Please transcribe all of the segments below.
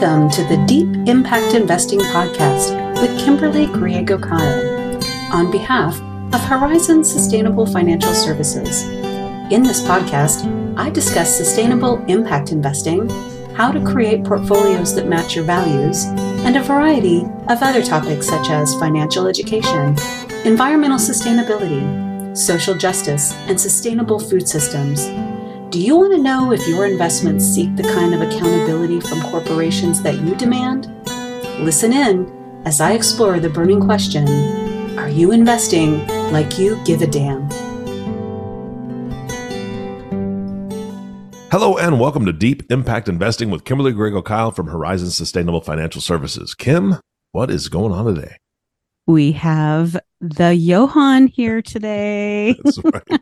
Welcome to the Deep Impact Investing Podcast with Kimberly Griego Kiel on behalf of Horizons Sustainable Financial Services. In this podcast, I discuss sustainable impact investing, how to create portfolios that match your values, and a variety of other topics such as financial education, environmental sustainability, social justice, and sustainable food systems. Do you want to know if your investments seek the kind of accountability from corporations that you demand? Listen in as I explore the burning question Are you investing like you give a damn? Hello and welcome to Deep Impact Investing with Kimberly Griego Kiel from Horizons Sustainable Financial Services. Kim, what is going on today? We have the Johann here today. Right.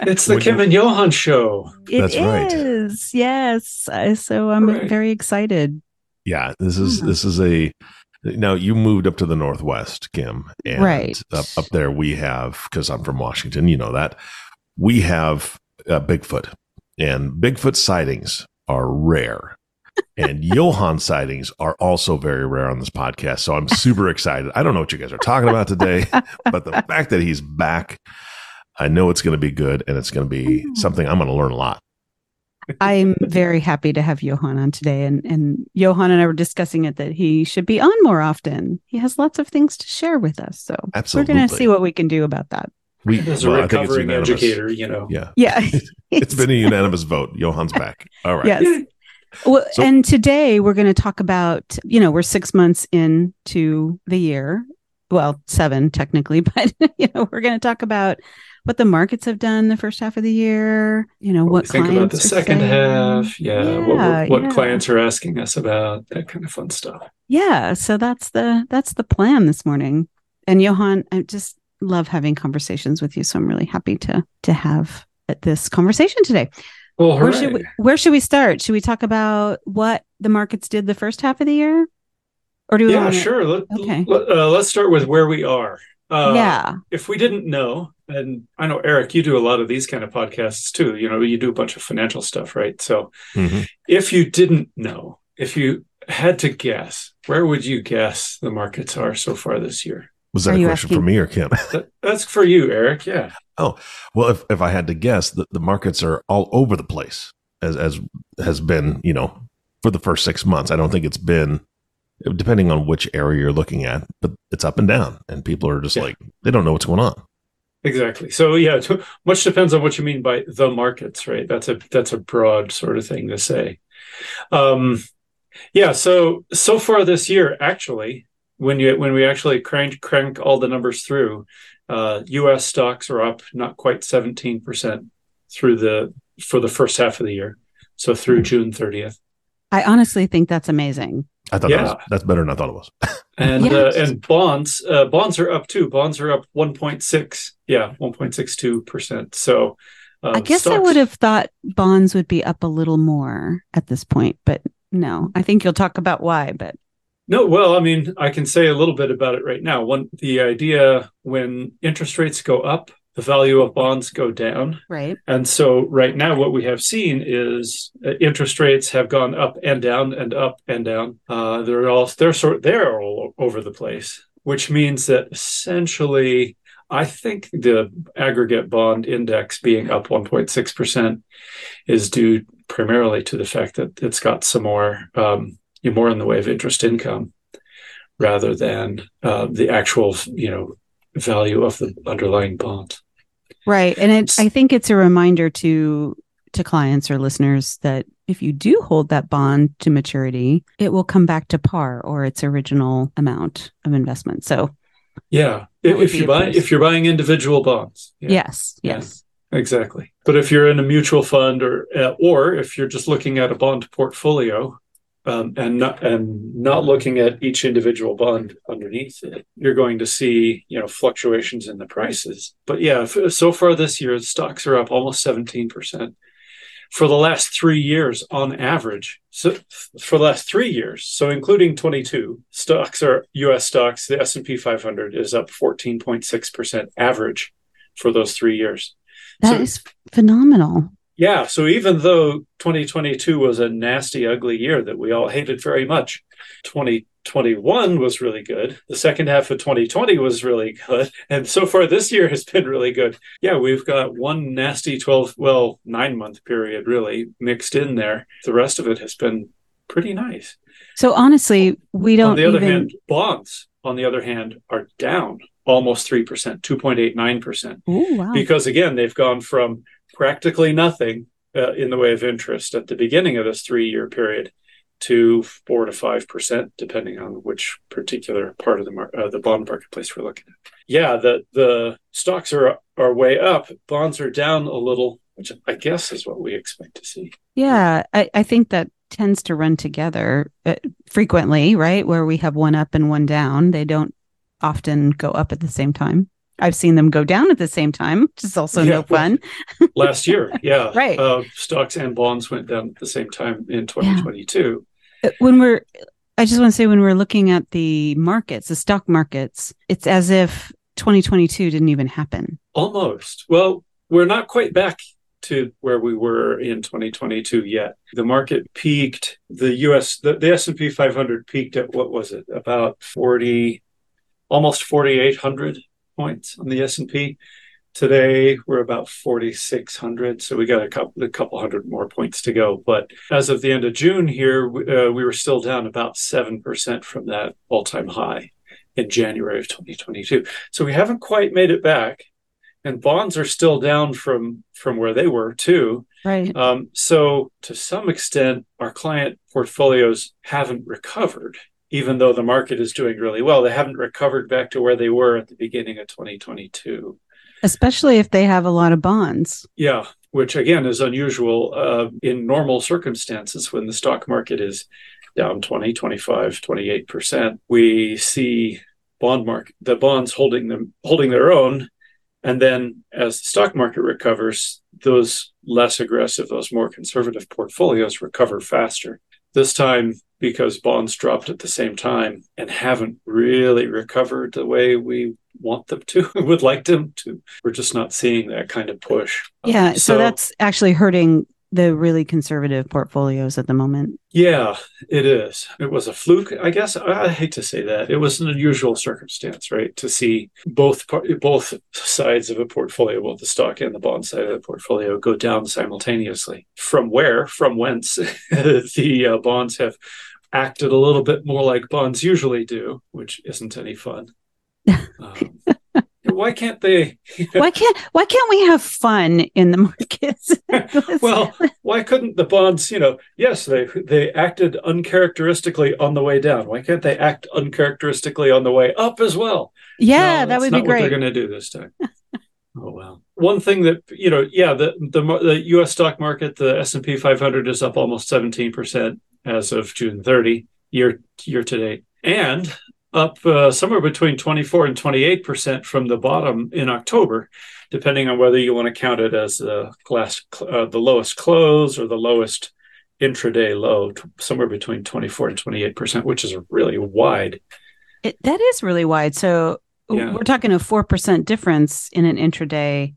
it's the Kim and Johann show. It That's right. is, yes. Uh, So I'm Right. very excited. Yeah, this is Hmm. this is a now you moved up to the northwest, Kim, and Right. up, up there we have because I'm from Washington, you know that we have uh, Bigfoot, and Bigfoot sightings are rare. And Johann sightings are also very rare on this podcast. So I'm super excited. I don't know what you guys are talking about today, but the fact that he's back, I know it's going to be good and it's going to be Mm. something I'm going to learn a lot. I'm very happy to have Johann on today. And, and Johann and I were discussing it that he should be on more often. He has lots of things to share with us. So we're going to see what we can do about that. We, As a well, I think it's recovering educator, you know. Yeah. Yeah. It's been a unanimous vote. Johann's back. All right. Yes. Well, So- and today we're going to talk about, you know, we're six months into the year. Well, seven technically, but, you know, we're going to talk about what the markets have done the first half of the year, you know, what, we think about the second saying. half. Yeah. what Yeah, what, what yeah. clients are asking us about, that kind of fun stuff. Yeah. So that's the, that's the plan this morning. And Johann, I just love having conversations with you. So I'm really happy to, to have this conversation today. Well, Where should we, where should we start? Should we talk about what the markets did the first half of the year? Or do we yeah, wanna- sure. Let, Okay. let, uh, let's start with where we are. Uh, yeah. If we didn't know, and I know Eric, you do a lot of these kind of podcasts too. You know, you do a bunch of financial stuff, right? So, Mhm. if you didn't know, if you had to guess, where would you guess the markets are so far this year? Was that Are a you question for me or Kim? That's for you, Eric. Yeah. Oh, well, if, if I had to guess, the, the markets are all over the place, as as has been, you know, for the first six months. I don't think it's been, depending on which area you're looking at, but it's up and down, and people are just Yeah. like they don't know what's going on. Exactly. So yeah, t- much depends on what you mean by the markets, right? That's a that's a broad sort of thing to say. Um, yeah. So so far this year, actually, when you when we actually crank crank all the numbers through, uh, U.S. stocks are up not quite seventeen percent through the for the first half of the year. So through June thirtieth, I honestly think that's amazing. I thought that Yeah. was, that's better than I thought it was. and Yes. uh, and bonds uh, bonds are up too. Bonds are up one point six, yeah, one point six two percent. So. Uh, I guess I would have thought bonds would be up a little more at this point, but no, I think you'll talk about why, but No, well, I mean, I can say a little bit about it right now. One, the idea when interest rates go up, the value of bonds go down, right. and so right now what we have seen is uh, interest rates have gone up and down and up and down. Uh, they're all they're sort they're all over the place, which means that essentially. I think the aggregate bond index being up 1.6 percent is due primarily to the fact that it's got some more um, more in the way of interest income rather than uh, the actual you know value of the underlying bond Right. And it, I think it's a reminder to to clients or listeners that if you do hold that bond to maturity, it will come back to par or its original amount of investment. So Yeah, if, if you buy if you're buying individual bonds, yeah, yes, Yeah. yes. exactly. But if you're in a mutual fund or uh, or if you're just looking at a bond portfolio. Um, and not and not looking at each individual bond underneath it, you're going to see you know fluctuations in the prices. But yeah, so far this year, stocks are up almost seventeen percent. for the last three years on average. So for the last three years, so including 22, stocks are U.S. stocks. The S&P 500 is up 14.6 percent average for those three years. That So- is phenomenal. Yeah. So even though 2022 was a nasty, ugly year that we all hated very much, 2021 was really good. The second half of 2020 was really good. And so far this year has been really good. Yeah, we've got one nasty 12, well, nine month period really mixed in there. The rest of it has been pretty nice. So honestly, we don't On the other even hand, bonds, on the other hand, are down almost 3%, 2.89%. Ooh, wow. Because again, they've gone from practically nothing uh, in the way of interest at the beginning of this three year period to four to five percent, depending on which particular part of the mar- uh, the bond marketplace we're looking at. Yeah, the the stocks are are way up, bonds are down a little, which I guess is what we expect to see. Yeah, I, I think that tends to run together uh, frequently, right? Where we have one up and one down. They don't often go up at the same time. I've seen them go down at the same time, which is also Yeah, no fun. Last year, yeah, Right. uh, stocks and bonds went down at the same time in 2022. Uh, When we're, I just want to say, when we're looking at the markets, the stock markets, it's as if 2022 didn't even happen. Almost. Well, we're not quite back to where we were in 2022 yet. The market peaked. The U.S. the, the S&P 500 peaked at what was it? About 40, almost 4,800 points on the S&P. Today we're about 4,600, so we got a couple a couple hundred more points to go. But as of the end of June here, uh, we were still down about seven percent from that all-time high in January of 2022. So we haven't quite made it back and bonds are still down from from where they were too. Right. Um, so to some extent, our client portfolios haven't recovered, even though the market is doing really well. They haven't recovered back to where they were at the beginning of 2022. Especially if they have a lot of bonds. Yeah, which again is unusual uh, in normal circumstances when the stock market is down 20, 25, 28%. We see bond market the bonds holding them holding their own and then as the stock market recovers, those less aggressive, those more conservative portfolios recover faster. This time, because bonds dropped at the same time and haven't really recovered the way we want them to, would like them to, we're just not seeing that kind of push. Yeah. Um, so, that's actually hurting the really conservative portfolios at the moment. Yeah, it is. It was a fluke, I guess. I, hate to say that. It was an unusual circumstance, right? To see both both sides of a portfolio, both the stock and the bond side of the portfolio, go down simultaneously. From where? From whence? the uh, bonds have acted a little bit more like bonds usually do, which isn't any fun. Um, why can't they? why can't why can't we have fun in the markets? Well, why couldn't the bonds, you know, yes, they they acted uncharacteristically on the way down. Why can't they act uncharacteristically on the way up as well? yeah, No, that would not be What great. they're going to do this time. oh well. One thing that you know, yeah, the the the U.S. stock market, the S and P 500 is up almost 17 percent as of June 30 year year to date, and up uh, somewhere between 24 and 28 percent from the bottom in October, depending on whether you want to count it as the class uh, the lowest close or the lowest intraday low, t- somewhere between 24 and 28 percent, which is really wide. It, that is really wide. So Yeah. we're talking a four percent difference in an intraday.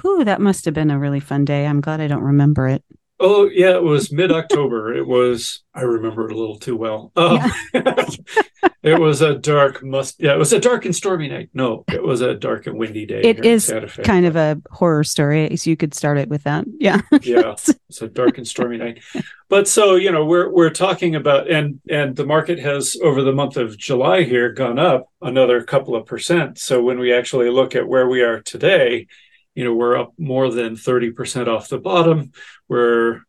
Whew, that must have been a really fun day. I'm glad I don't remember it. Oh yeah, it was mid October. it was I remember it a little too well. Um, it was a dark must yeah, it was a dark and stormy night. No, it was a dark and windy day. It is. Kind of a horror story, so you could start it with that. Yeah. yeah it's a dark and stormy night but so you know we're we're talking about and and the market has over the month of july here gone up another couple of percent so when we actually look at where we are today you know we're up more than 30% off the bottom we're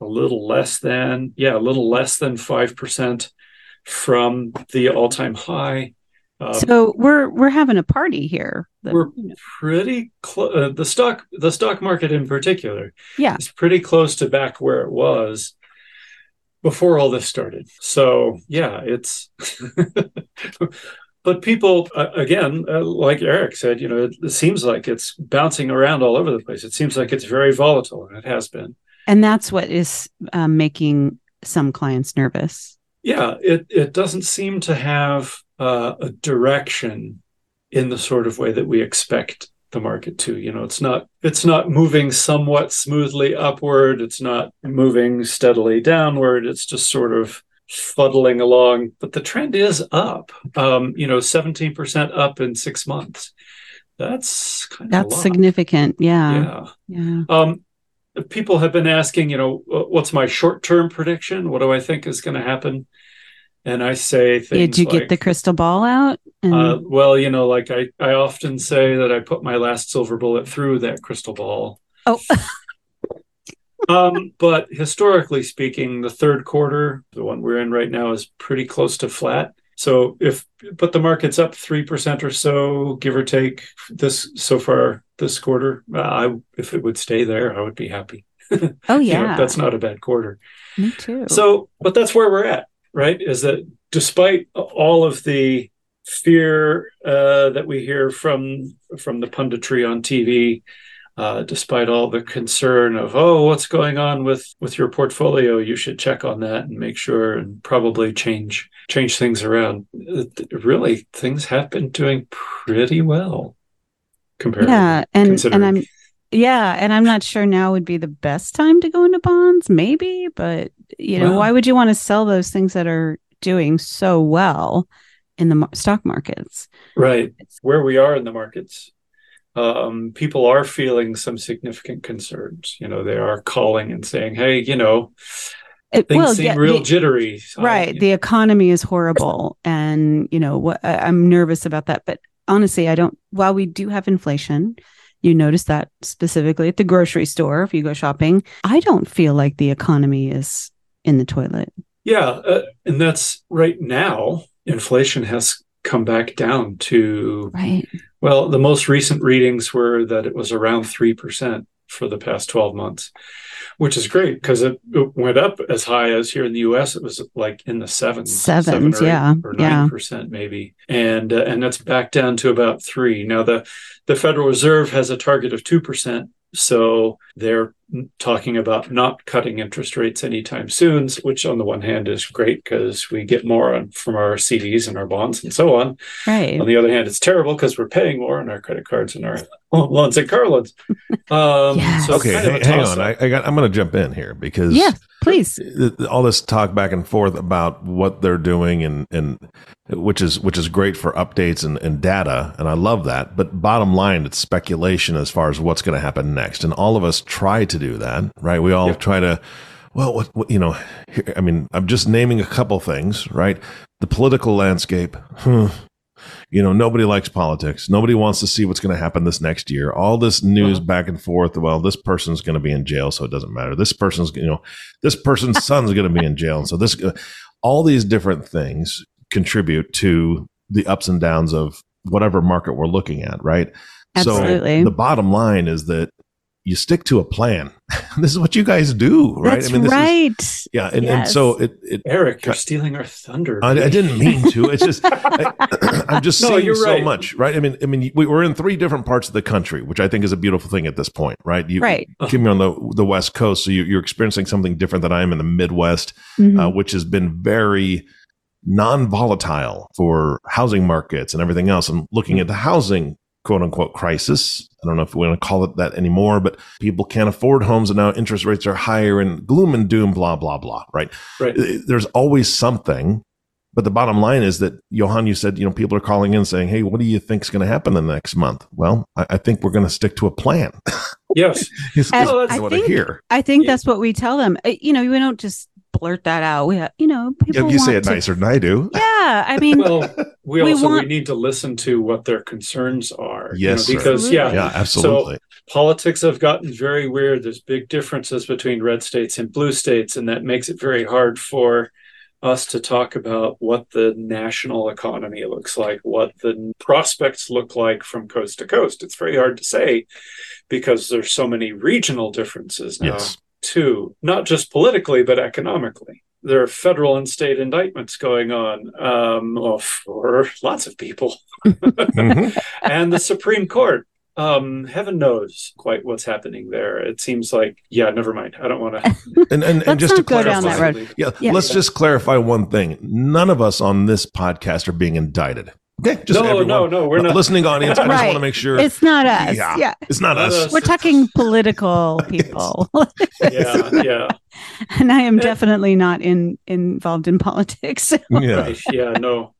a little less than yeah a little less than 5% from the all-time high um, so we're we're having a party here. The- we're pretty close. Uh, the stock, the stock market in particular, Yeah. is pretty close to back where it was before all this started. So yeah, it's. but people, uh, again, uh, like Eric said, you know, it, it seems like it's bouncing around all over the place. It seems like it's very volatile, and it has been. and that's what is um, making some clients nervous. Yeah, it it doesn't seem to have uh, a direction in the sort of way that we expect the market to. You know, it's not it's not moving somewhat smoothly upward. It's not moving steadily downward. It's just sort of fuddling along. But the trend is up. Um, you know, seventeen percent up in six months. That's kind That's significant. Yeah. Yeah. Yeah. Um, people have been asking, you know, what's my short term prediction? What do I think is going to happen? And I say things. Did you like, get the crystal ball out? And- uh, well, you know, like I, I often say that I put my last silver bullet through that crystal ball. oh, Um, but historically speaking, the third quarter, the one we're in right now, is pretty close to flat. So if but the market's up three percent or so, give or take, this so far this quarter, uh, I if it would stay there, I would be happy. oh You know, yeah. that's not a bad quarter. Me too. So, but that's where we're at, right? Is that despite all of the fear uh, that we hear from from the punditry on TV, uh, despite all the concern of oh, what's going on with with your portfolio, you should check on that and make sure and probably change change things around. Really, things have been doing pretty well compared. yeah, and and I'm yeah, and I'm not sure now would be the best time to go into bonds, maybe, but you know, Well- why would you want to sell those things that are doing so well in the stock markets? Right. Where we are in the markets, um, people are feeling some significant concerns. You know, they are calling and saying, hey, you know, It, things well, seem yeah, real the- jittery. Right the economy is horrible and you know what I- i'm nervous about that but honestly i don't while we do have inflation you notice that specifically at the grocery store if you go shopping i don't feel like the economy is in the toilet Yeah. Uh, and that's right now, inflation has come back down to, right well, the most recent readings were that it was around 3% for the past 12 months, which is great because it, it went up as high as here in the US. It was like in the sevens, seven Sevens, or eight yeah, or yeah. nine percent maybe, and uh, and that's back down to about three. Now the the Federal Reserve has a target of two percent, so they're talking about not cutting interest rates anytime soon. Which on the one hand is great because we get more on, from our CDs and our bonds and so on. right On the other hand, it's terrible because we're paying more on our credit cards and our loans and car loans. Um, Yes. so Okay, kind of hang, hang on. I, I got. I'm going to jump in here because yeah please all this talk back and forth about what they're doing and and which is which is great for updates and, and data and I love that but bottom line it's speculation as far as what's going to happen next and all of us try to do that right? We all Yeah. try to well what, what you know here, I mean I'm just naming a couple things right? The political landscape hmm, you know nobody likes politics. Nobody wants to see what's going to happen this next year. All this news Uh-huh. back and forth well this person's going to be in jail so it doesn't matter. This person's you know this person's son's going to be in jail and so this all these different things contribute to the ups and downs of whatever market we're looking at right? Absolutely. so the bottom line is that you stick to a plan this is what you guys do right that's this is right yeah and, and so it, it Eric, you're stealing our thunder. I, I didn't mean to. It's just I, I'm just No, seeing you're so right. much, right? I mean, I mean, we, we're in three different parts of the country, which I think is a beautiful thing at this point, right? You, right Kim, you're on the the West Coast, so you, you're experiencing something different than I am in the Midwest, Mhm. uh, which has been very non-volatile for housing markets and everything else. And looking at the housing quote unquote crisis, I don't know if we want to call it that anymore, but people can't afford homes and now interest rates are higher and gloom and doom, blah blah blah, right? Right. There's always something. But the bottom line is that Johann, you said, you know, people are calling in saying, "Hey, what do you think is going to happen in the next month?" Well, I, I think we're going to stick to a plan. Yes. is, As- is I what think- I hear. i think Yeah. that's what we tell them Uh, you know we don't just blurt that out we have you know people If you say it to- nicer than I do, yeah i mean Well, we We also want- we need to listen to what their concerns are. you Yes, know, sir. because yeah, yeah, absolutely. politics have gotten very weird. There's big differences between red states and blue states, and that makes it very hard for us to talk about what the national economy looks like, what the prospects look like from coast to coast. It's very hard to say because there's so many regional differences now yes. Too, not just politically but economically. There are federal and state indictments going on um, for lots of people Mhm. and the Supreme Court. Um, heaven knows quite what's happening there. It seems like, yeah, never mind. I don't want to. And and, and just to clarify, down that road. Yeah, Yeah. let's just clarify one thing. None of us on this podcast are being indicted. Okay, just no, everyone, no, no. We're not listening audience. I just Right. want to make sure It's not us. Yeah. Yeah. it's not Not us. us. We're talking political people. Yeah, yeah, and I am definitely not in involved in politics. Yeah, yeah. No.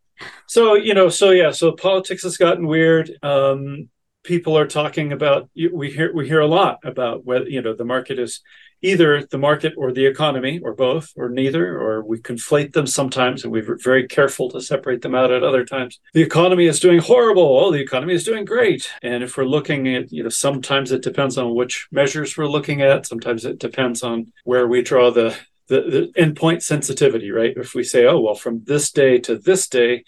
So you know, so yeah, so politics has gotten weird. Um, people are talking about. We hear we hear a lot about whether you know the market is either the market or the economy or both or neither or we conflate them sometimes and we're very careful to separate them out at other times. The economy is doing horrible. Oh the economy is doing great. And if we're looking at you know sometimes it depends on which measures we're looking at. Sometimes it depends on where we draw the the, the endpoint sensitivity right? If we say oh well from this day to this day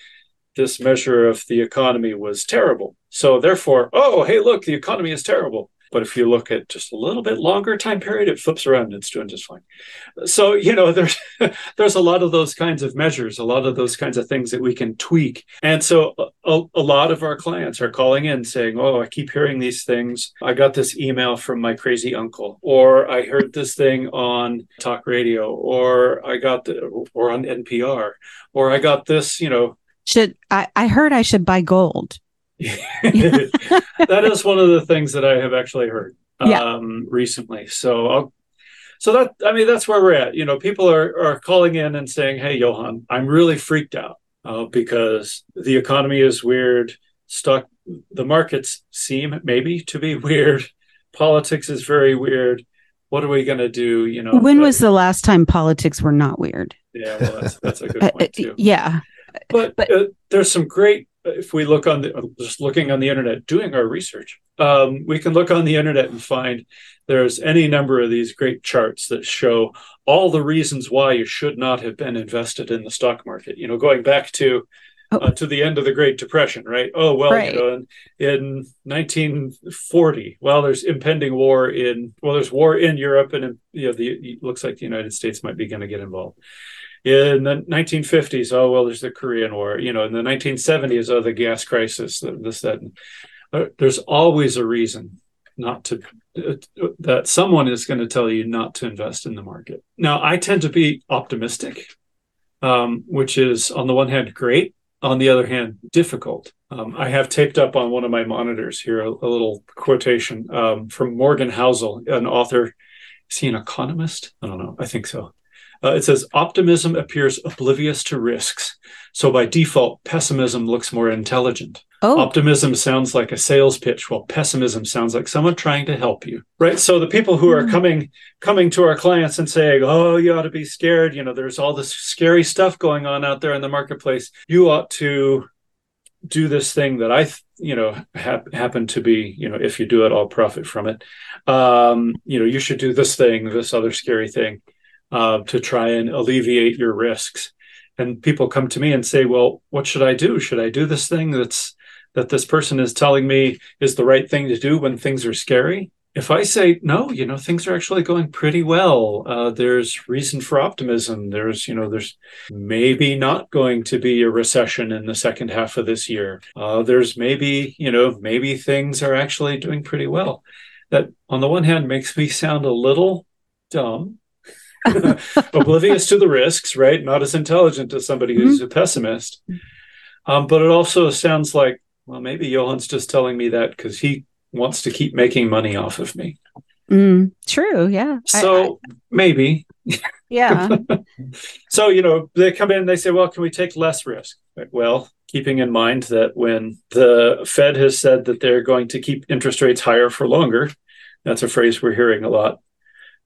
this measure of the economy was terrible so therefore oh hey look the economy is terrible but if you look at just a little bit longer time period, it flips around and it's doing just fine. So, you know, there's there's a lot of those kinds of measures, a lot of those kinds of things that we can tweak. And so a, a lot of our clients are calling in saying, Oh, I keep hearing these things. I got this email from my crazy uncle, or I heard this thing on talk radio, or I got the or on NPR, or I got this, you know, Should I, I heard I should buy gold. that is one of the things that I have actually heard Yeah. um, recently. So I'll, so that I mean that's where we're at. You know, people are are calling in and saying, "Hey, Johann, I'm really freaked out uh, because the economy is weird. Stock, the markets seem maybe to be weird. Politics is very weird. What are we going to do? You know, when uh, was the last time politics were not weird? yeah? Well, that's that's a good Uh, uh, point too. yeah. But, But- uh, there's some great if we look on the just looking on the internet doing our research um, we can look on the internet and find there's any number of these great charts that show all the reasons why you should not have been invested in the stock market you know going back to Oh. uh, to the end of the great depression right oh well Right. you know in, in 1940 well there's impending war in well there's war in europe and in, you know the it looks like the united states might be going to get involved in the 1950s, oh well, there's the Korean War. You know, in the 1970s, oh the gas crisis, this that. uh, There's always a reason not to uh, that someone is going to tell you not to invest in the market. Now, I tend to be optimistic, um, which is on the one hand great, on the other hand difficult. Um, I have taped up on one of my monitors here a, a little quotation um, from Morgan Housel, an author. Is he an economist? I don't know. I think so. Uh, it says optimism appears oblivious to risks. So by default, pessimism looks more intelligent. Oh, Optimism sounds like a sales pitch, while pessimism sounds like someone trying to help you. Right. So the people who are Hmm. coming coming to our clients and saying, "Oh, you ought to be scared," you know, there's all this scary stuff going on out there in the marketplace. You ought to do this thing that I, th- you know, hap- happen to be, you know, if you do it, I'll profit from it. Um, you know, you should do this thing, this other scary thing, uh, to try and alleviate your risks. And people come to me and say, "Well, what should I do? Should I do this thing that's that this person is telling me is the right thing to do when things are scary?" If I say no, you know, things are actually going pretty well. Uh, there's reason for optimism. There's, you know, there's maybe not going to be a recession in the second half of this year. Uh, there's maybe, you know, maybe things are actually doing pretty well. That, on the one hand, makes me sound a little dumb, oblivious to the risks, right? Not as intelligent as somebody who's a pessimist. Um, but it also sounds like, well, maybe Johann's just telling me that because he wants to keep making money off of me. mm, true. Yeah. I- So maybe. Yeah. So, you know, they come in and they say, well, can we take less risk? Well, keeping in mind that when the Fed has said that they're going to keep interest rates higher for longer, that's a phrase we're hearing a lot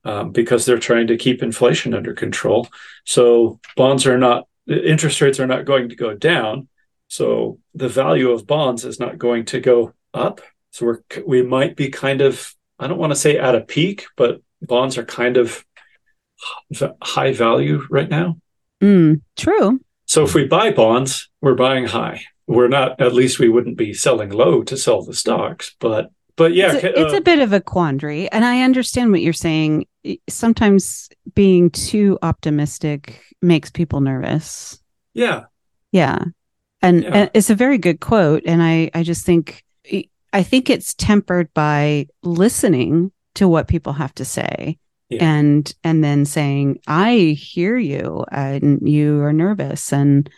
um, because they're trying to keep inflation under control. So bonds are not, interest rates are not going to go down. So the value of bonds is not going to go up. So we're, we might be kind of, I don't want to say at a peak, but bonds are kind of high value right now. Mm, true. So if we buy bonds, we're buying high. We're not, at least we wouldn't be selling low to sell the stocks. But, but yeah, it's, a, it's uh, a bit of a quandary and i understand what you're saying sometimes being too optimistic makes people nervous yeah, yeah and, Yeah. and it's a very good quote and i i just think i think it's tempered by listening to what people have to say Yeah. and and then saying i hear you and you are nervous and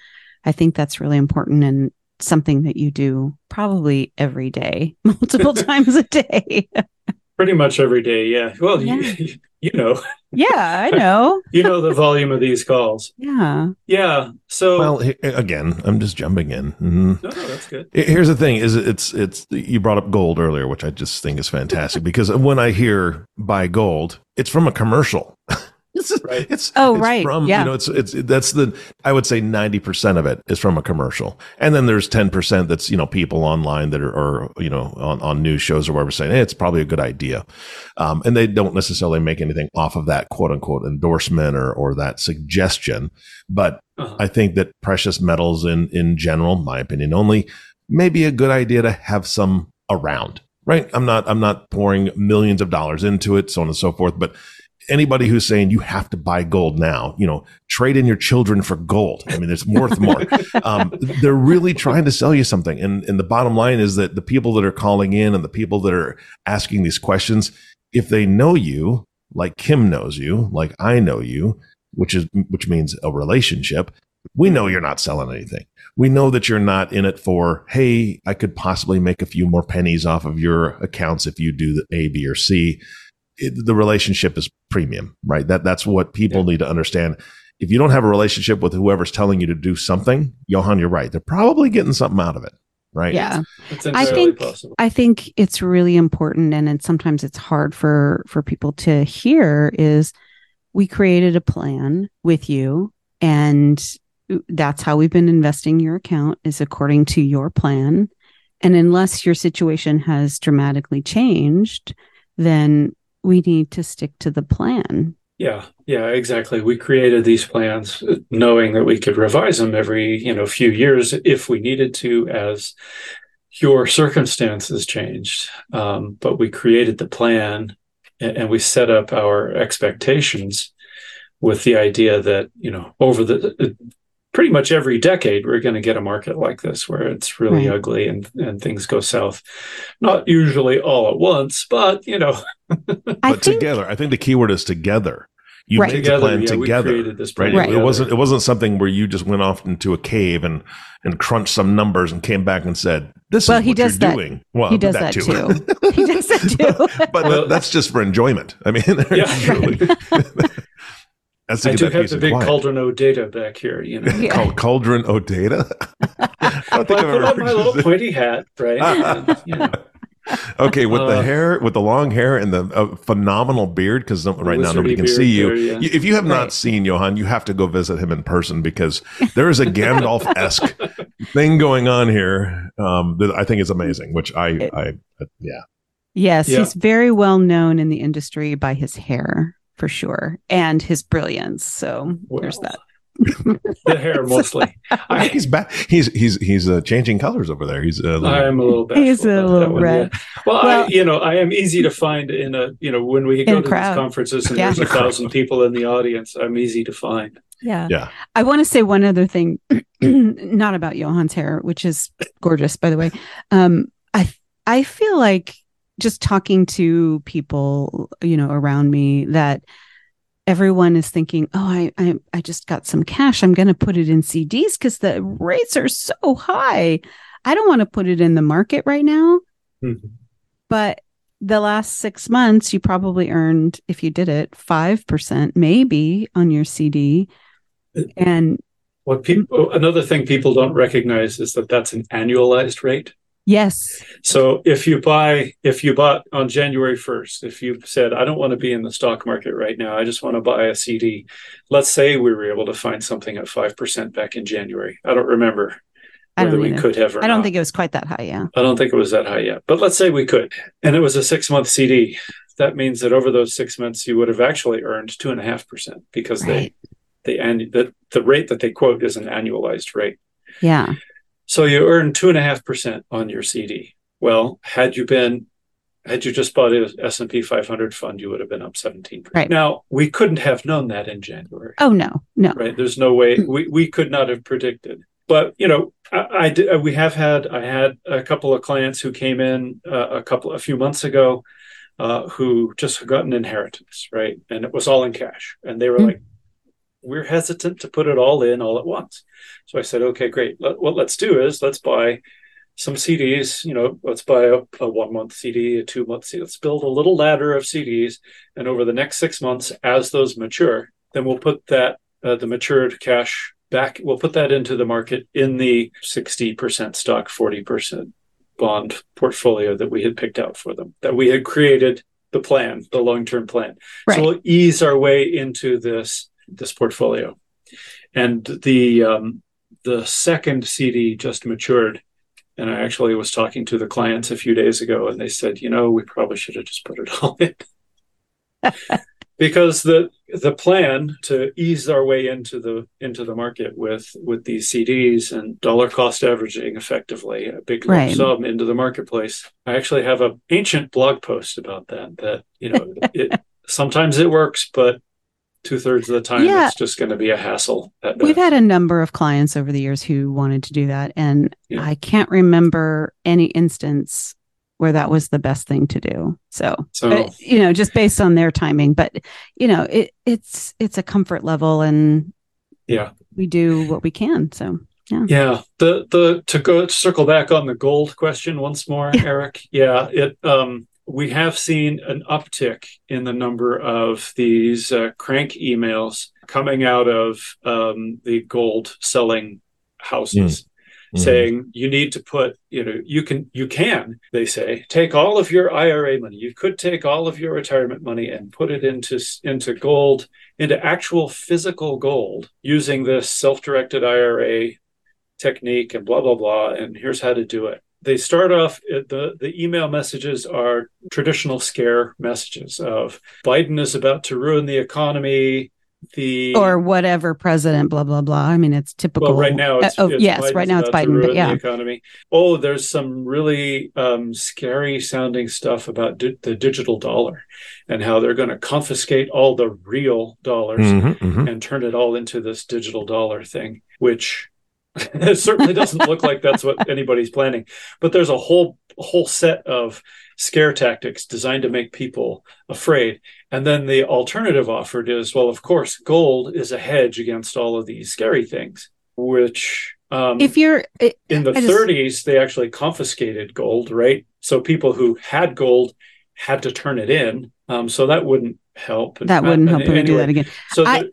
i think that's really important and something that you do probably every day, multiple times a day. Pretty much every day, yeah. Well, Yeah. You, you know, yeah, I know. you know the volume of these calls. Yeah. Yeah. So Well, again, I'm just jumping in. Mhm. no, no, that's good. Here's the thing: is it's it's you brought up gold earlier, which I just think is fantastic because when I hear buy gold, it's from a commercial. it's Right. it's Oh, it's right. From Yeah. you know, it's it's that's the I would say ninety percent of it is from a commercial, and then there's ten percent that's you know people online that are or you know on on news shows or whatever saying hey, it's probably a good idea, um, and they don't necessarily make anything off of that quote unquote endorsement or or that suggestion, but Uh-huh. I think that precious metals in in general, my opinion only, may be a good idea to have some around. Right? I'm not I'm not pouring millions of dollars into it, so on and so forth. But anybody who's saying you have to buy gold now, you know, trade in your children for gold. I mean, it's worth more. Um, they're really trying to sell you something. And and the bottom line is that the people that are calling in and the people that are asking these questions, if they know you, like Kim knows you, like I know you, which is which means a relationship we know you're not selling anything we know that you're not in it for hey i could possibly make a few more pennies off of your accounts if you do the a b or c it, the relationship is premium right? That that's what people need to understand. If you don't have a relationship with whoever's telling you to do something johann you're right. They're probably getting something out of it right? Yeah. It's I think possible. I think it's really important and, and sometimes it's hard for for people to hear is we created a plan with you and that's how we've been investing your account is according to your plan. And unless your situation has dramatically changed then we need to stick to the plan Yeah, yeah, exactly. We created these plans knowing that we could revise them every, you know, few years if we needed to as your circumstances changed. Um, but we created the plan and, and we set up our expectations with the idea that, you know, over the uh, pretty much every decade we're going to get a market like this where it's really Right. ugly and and things go south. Not usually all at once, but you know, but think together i think the key word is together you Right. made together, the plan yeah, together this plan Right. It wasn't. It wasn't something where you just went off into a cave and and crunched some numbers and came back and said, "This Well, is he what does you're that- doing." Well, he does that too. he does that too but Well- that's just for enjoyment. I mean, Yeah. truly. that's to I do that have the big quiet. cauldron o data back here, you know. Yeah. Called Cauldron O Data. I don't think I I've put on my little pointy hat, right? And, you know, Okay, with the Uh, hair, with the long hair and the uh, phenomenal beard, because right now nobody can see you. there, yeah. You- If you have not Right. seen Johann, you have to go visit him in person because there is a Gandalf esque thing going on here um, that I think is amazing. Which I, It- I, uh, yeah, Yes, Yeah. he's very well known in the industry by his hair for sure and his brilliance. So there's that. the hair mostly. I, he's back. He's he's he's uh, changing colors over there. He's uh, I am a little He's a little one, red. yeah. Well, Well- I, you know, I am easy to find in a, you know, when we go to crowd. these conferences and Yeah. there's a thousand people in the audience, I'm easy to find. Yeah. Yeah. I want to say one other thing, not about Johann's hair, which is gorgeous, by the way. Um, I I feel like just talking to people, you know, around me that everyone is thinking, oh, I I, I just got some cash. I'm going to put it in CDs because the rates are so high. I don't want to put it in the market right now. Mhm. But the last six months, you probably earned, if you did it, 5% maybe on your CD. And What people, another thing people don't recognize is that that's an annualized rate. Yes, So if you buy, if you bought on January 1st, if you said, I don't want to be in the stock market right now, I just want to buy a CD. Let's say we were able to find something at 5% back in January. I don't remember I whether don't we could have or I don't not. think it was quite that high. Yeah. I don't think it was that high yet, but let's say we could. And it was a six month CD. That means that over those six months, you would have actually earned two and a half percent because Right. they, annu- the, the rate that they quote is an annualized rate. Yeah. So you earn two and a half percent on your CD. Well, had you been, had you just bought an S and P 500 fund, you would have been up 17%. Right. Now we couldn't have known that in January, Oh, no, no. right? There's no way we, we could not have predicted. But you know, I, I did, we have had I had a couple of clients who came in uh, a couple a few months ago, uh, who just got an inheritance, right? And it was all in cash, and they were Mm. like, we're hesitant to put it all in all at once. So I said, okay, great. Let, what let's do is let's buy some CDs. You know, let's buy a, a one month CD, a two month CD. Let's build a little ladder of CDs, and over the next six months, as those mature, then we'll put that uh, the matured cash back. We'll put that into the market in the sixty percent stock, forty percent bond portfolio that we had picked out for them, that we had created the plan, the long term plan. Right. So we'll ease our way into this this portfolio. And the um, the second CD just matured, and I actually was talking to the clients a few days ago, and they said, you know, we probably should have just put it all in. because the the plan to ease our way into the into the market with with these CDs and dollar cost averaging effectively a big lump right. sum into the marketplace. I actually have a ancient blog post about that. That you know, it, sometimes it works, but two thirds of the time yeah. it's just going to be a hassle. We've had a number of clients over the years who wanted to do that, and yeah. I can't remember any instance where that was the best thing to do. So, so but, you know, just based on their timing, but you know, it it's it's a comfort level and yeah, we do what we can. So yeah. Yeah. The the to go circle back on the gold question once more, yeah. Eric. Yeah, it um we have seen an uptick in the number of these uh, crank emails coming out of um, the gold selling houses. Mm mm-hmm. saying you need to put, you know, you can, you can, they say, take all of your IRA money. You could take all of your retirement money and put it into, into gold, into actual physical gold using this self-directed IRA technique and blah, blah, blah. And here's how to do it they start off the the email messages are traditional scare messages of Biden is about to ruin the economy the or whatever president blah blah blah. I mean it's typical. Well, right now it's, uh, oh, it's yes Biden's right now it's biden but yeah the economy. Oh there's some really um, scary sounding stuff about di- the digital dollar and how they're going to confiscate all the real dollars mm-hmm, mm-hmm. and turn it all into this digital dollar thing which it certainly doesn't look like that's what anybody's planning but there's a whole whole set of scare tactics designed to make people afraid. And then the alternative offered is well, of course, gold is a hedge against all of these scary things, which um, if you're it, in the 30s, they actually confiscated gold, right? So people who had gold had to turn it in. Um, so that wouldn't help. That wouldn't help anyway, do that again. So I, the,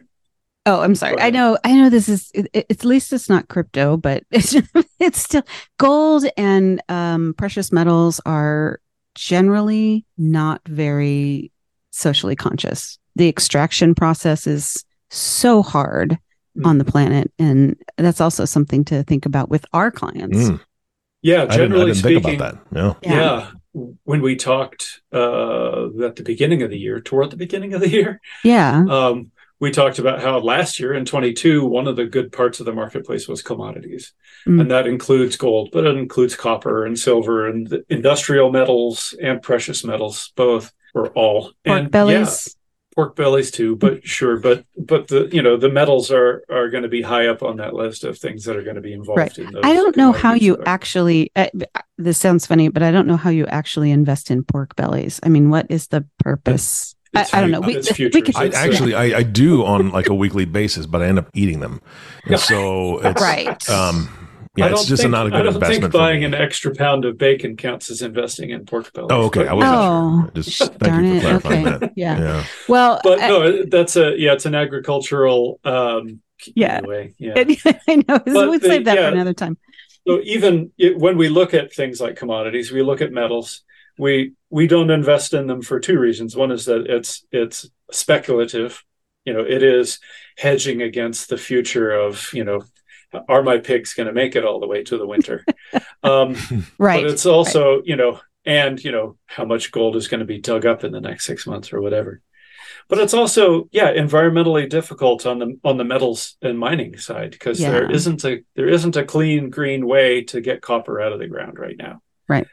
Oh, I'm sorry. I know. I know this is. It, at least it's not crypto, but it's it's still gold and um, precious metals are generally not very socially conscious. The extraction process is so hard mm. on the planet. And that's also something to think about with our clients. Mm. Yeah, generally I didn't, I didn't speaking. Yeah. yeah. yeah. When we talked uh, at the beginning of the year, toward the beginning of the year, yeah, um, we talked about how last year in 22 one of the good parts of the marketplace was commodities. Mm. and that includes gold but it includes copper and silver and industrial metals and precious metals both or all pork and bellies. Yeah, pork bellies too but sure but but the you know the metals are are going to be high up on that list of things that are going to be involved right. in those i don't know how you actually uh, this sounds funny but i don't know how you actually invest in pork bellies. I mean what is the purpose I, I, don't know. We, we could, I, actually, I, I, do on like a weekly basis, but I end up eating them. And so it's right. Um, yeah, it's just think, not a good I don't investment. Think buying an extra pound of bacon counts as investing in pork bellies. Oh, okay. I wasn't oh, sure. Just thank you for clarifying okay. that. Yeah. yeah. Well, but I, no, that's a yeah, it's an agricultural. um Yeah. Anyway, yeah. I know. But we'll save that yeah, for another time. So even it, when we look at things like commodities, we look at metals we we don't invest in them for two reasons. One is that it's it's speculative. You know, it is hedging against the future of you know, are my pigs going to make it all the way to the winter? um, right. But it's also right. you know, and you know how much gold is going to be dug up in the next six months or whatever. But it's also yeah environmentally difficult on the on the metals and mining side because yeah. there isn't a there isn't a clean green way to get copper out of the ground right now. Right.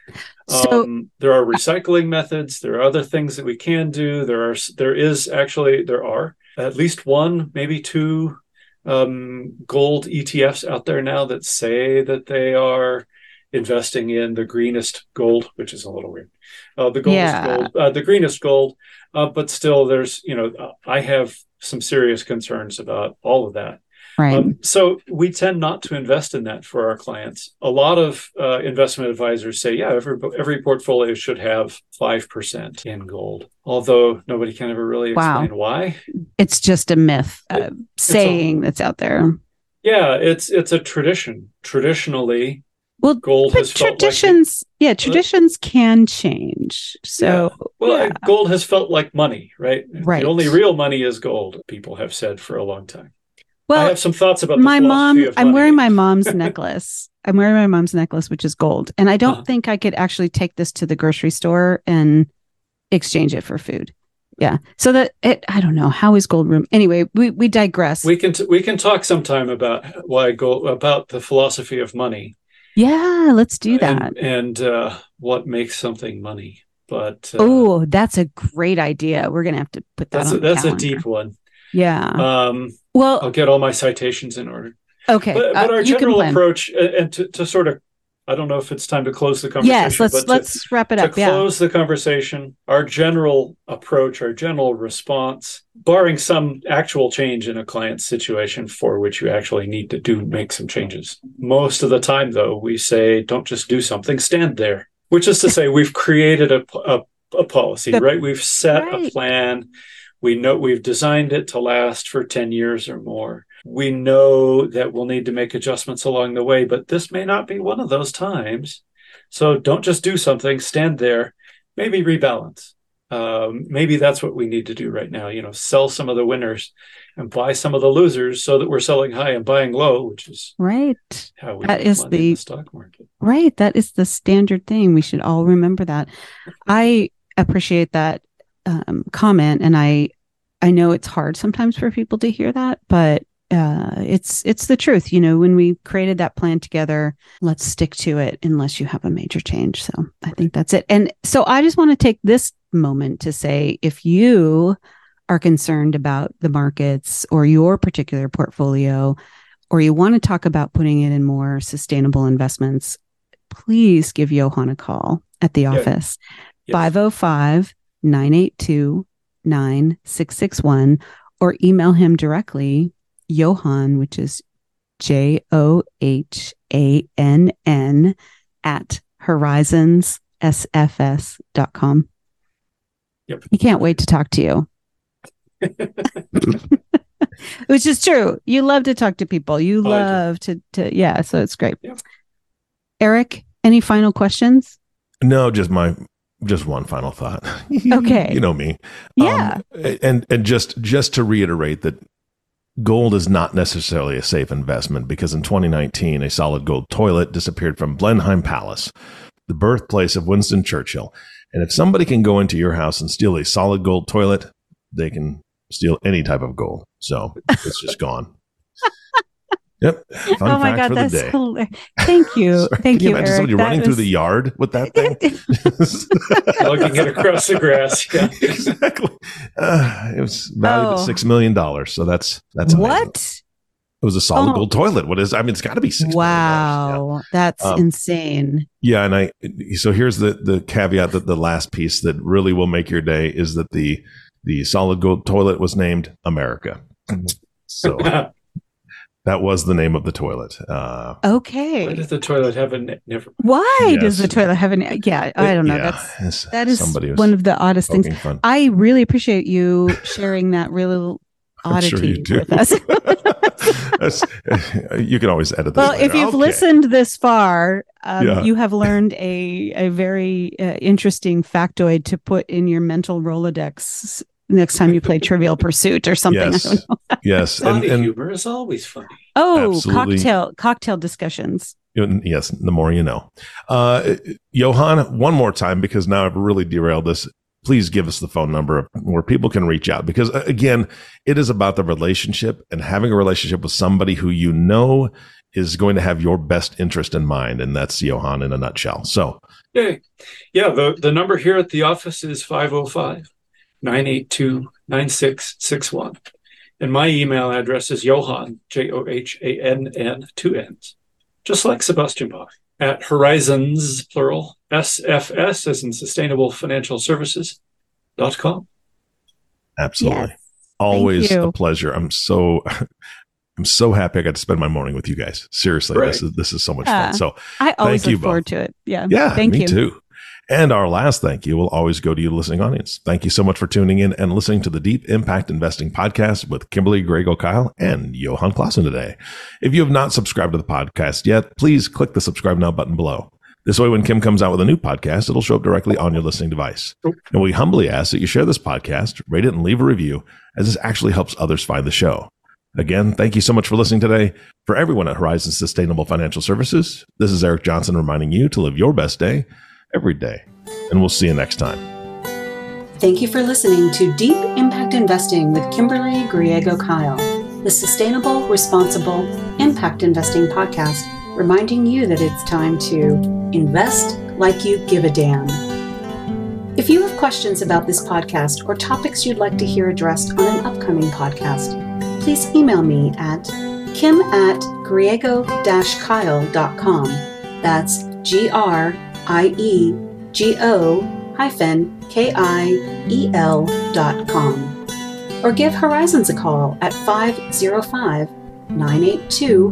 So um, there are recycling methods. There are other things that we can do. There are there is actually there are at least one, maybe two um, gold ETFs out there now that say that they are investing in the greenest gold, which is a little weird. Uh, the goldest yeah. gold, uh, the greenest gold, uh, but still, there's you know I have some serious concerns about all of that. Right. Um, so we tend not to invest in that for our clients. A lot of uh, investment advisors say, yeah, every every portfolio should have five percent in gold. Although nobody can ever really Wow. explain why. it's just a myth uh, saying that's out there. Yeah, it's it's a tradition. Traditionally, Well, gold has felt like traditions, yeah, traditions can change. So, well, yeah. gold has felt like money, right? Right. The only real money is gold. People have said for a long time. I well, have some thoughts about the my mom, I'm money. wearing my mom's necklace. I'm wearing my mom's necklace, which is gold. And I don't Uh-huh. think I could actually take this to the grocery store and exchange it for food. Yeah. So that it, I don't know. How is gold room? Anyway, we, we digress. We can t- we can talk sometime about why gold about the philosophy of money. yeah, let's do that. and, and uh, what makes something money. But uh, oh, that's a great idea. We're going to have to put that that's on a, that's a deep one. Yeah. Um, well, I'll get all my citations in order. okay. But, uh, but our you general approach, uh, and to, to sort of, I don't know if it's time to close the conversation. Yes, let's to- let's wrap it to up. Yeah. close the conversation, our general approach, our general response, barring some actual change in a client's situation for which you actually need to do make some changes. Most of the time, though, we say, don't just do something, stand there. Which is to say, we've created a, a, a policy, The- right? We've set a plan. We know we've designed it to last for 10 years or more. We know that we'll need to make adjustments along the way, but this may not be one of those times. So don't just do something, stand there, maybe rebalance. Um, maybe that's what we need to do right now. You know, sell some of the winners and buy some of the losers so that we're selling high and buying low, which is Right. how we That is the- the stock market. Right. That is the standard thing. We should all remember that. I appreciate that um, comment, and I I know it's hard sometimes for people to hear that, but uh, it's it's the truth. You know, when we created that plan together, let's stick to it unless you have a major change. So I think that's it. And so I just want to take this moment to say, if you are concerned about the markets or your particular portfolio, or you want to talk about putting it in more sustainable investments, please give Johann a call at the office, Yes. 505 982 9661, or email him directly, Johann, which is J O H A N N, at horizonssfs.com. Yep. He can't wait to talk to you. Which is true. You love to talk to people. You Oh, I love to, to, yeah. So it's great. Yep. Eric, any final questions? No, just my just one final thought. Okay. you know me. Yeah. Um, and and just just to reiterate that gold is not necessarily a safe investment because in 2019 a solid gold toilet disappeared from Blenheim Palace, the birthplace of Winston Churchill. And if somebody can go into your house and steal a solid gold toilet, they can steal any type of gold. So it's just gone. Yep. Fun oh my God, that's day. hilarious. Thank you. Sorry, Thank can you you, imagine Eric. somebody That running through the yard with that thing? Lugging it across the grass. Yeah. exactly. Uh, it was valued at Oh. six million dollars. So that's that's amazing. what? It was a solid Oh. gold toilet. What is? I mean, it's got to be six. million dollars. Wow. That's Um, insane. Yeah. yeah, and I. So here's the the caveat that the last piece that really will make your day is that the the solid gold toilet was named America. So that was the name of the toilet. Uh, Why Okay. does the toilet have a ne- never? Why does the toilet have an, yeah, I don't know. yeah, That's, that is somebody one of the oddest things. fun. I really appreciate you sharing that real I'm oddity sure you do. with us. That's- you can always edit. That. Well, those if you've Okay. listened this far, um, Yeah. you have learned a a very uh, interesting factoid to put in your mental Rolodex next time you play Trivial Pursuit or something. I Yes. don't know. yes, and, Body and humor is always funny. Oh, Absolutely. cocktail cocktail discussions. Yes, the more you know. Uh, Johann, one more time, because now I've really derailed this. Please give us the phone number where people can reach out. Because uh, again, it is about the relationship and having a relationship with somebody who you know is going to have your best interest in mind. And that's Johann in a nutshell. So, Yay. Yeah, the, the number here at the office is 505 982 9661. And my email address is Johann, J O H A N N, two N's, just like Sebastian Bach, at Horizons, plural, SFS, as in Sustainable Financial Services, dot com. absolutely. always a pleasure. I'm so I'm so happy I got to spend my morning with you guys. Seriously, Right. this is this is so much Yeah. fun. So I always Thank you look forward both. to it. Yeah. yeah, Thank me you. too. And our last thank you will always go to you, listening audience. Thank you so much for tuning in and listening to the Deep Impact Investing Podcast with Kimberly Griego Kiel and Johann Klaassen today. If you have not subscribed to the podcast yet, please click the subscribe now button below. This way, when Kim comes out with a new podcast, it'll show up directly on your listening device. And we humbly ask that you share this podcast, rate it, and leave a review, as this actually helps others find the show. Again, thank you so much for listening today. For everyone at Horizons Sustainable Financial Services, this is Eric Johnson reminding you to live your best day every day. And we'll see you next time. Thank you for listening to Deep Impact Investing with Kimberly Griego Kiel, the sustainable, responsible impact investing podcast, reminding you that it's time to invest like you give a damn. If you have questions about this podcast or topics you'd like to hear addressed on an upcoming podcast, please email me at kim at griego-kiel.com. That's G R I E G O hyphen K I E L dot com. Or give Horizons a call at 505 982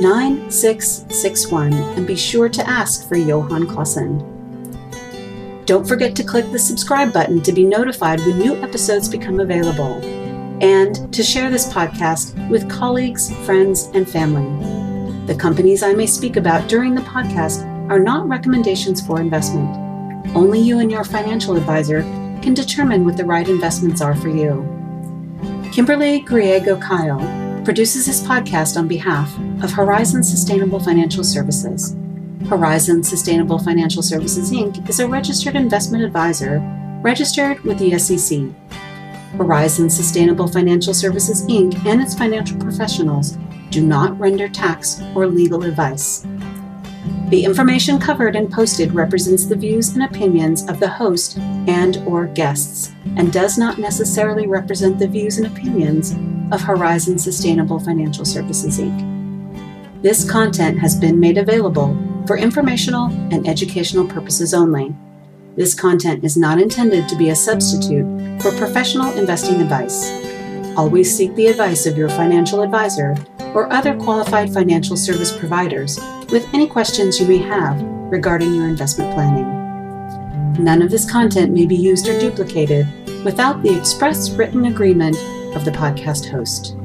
9661 and be sure to ask for Johann Klaassen. Don't forget to click the subscribe button to be notified when new episodes become available and to share this podcast with colleagues, friends, and family. The companies I may speak about during the podcast are not recommendations for investment. Only you and your financial advisor can determine what the right investments are for you. Kimberly Griego Kiel produces this podcast on behalf of Horizons Sustainable Financial Services. Horizons Sustainable Financial Services Inc. is a registered investment advisor registered with the SEC. Horizons Sustainable Financial Services Inc. and its financial professionals do not render tax or legal advice. The information covered and posted represents the views and opinions of the host and or guests and does not necessarily represent the views and opinions of Horizons Sustainable Financial Services Inc. This content has been made available for informational and educational purposes only. This content is not intended to be a substitute for professional investing advice. Always seek the advice of your financial advisor or other qualified financial service providers with any questions you may have regarding your investment planning. None of this content may be used or duplicated without the express written agreement of the podcast host.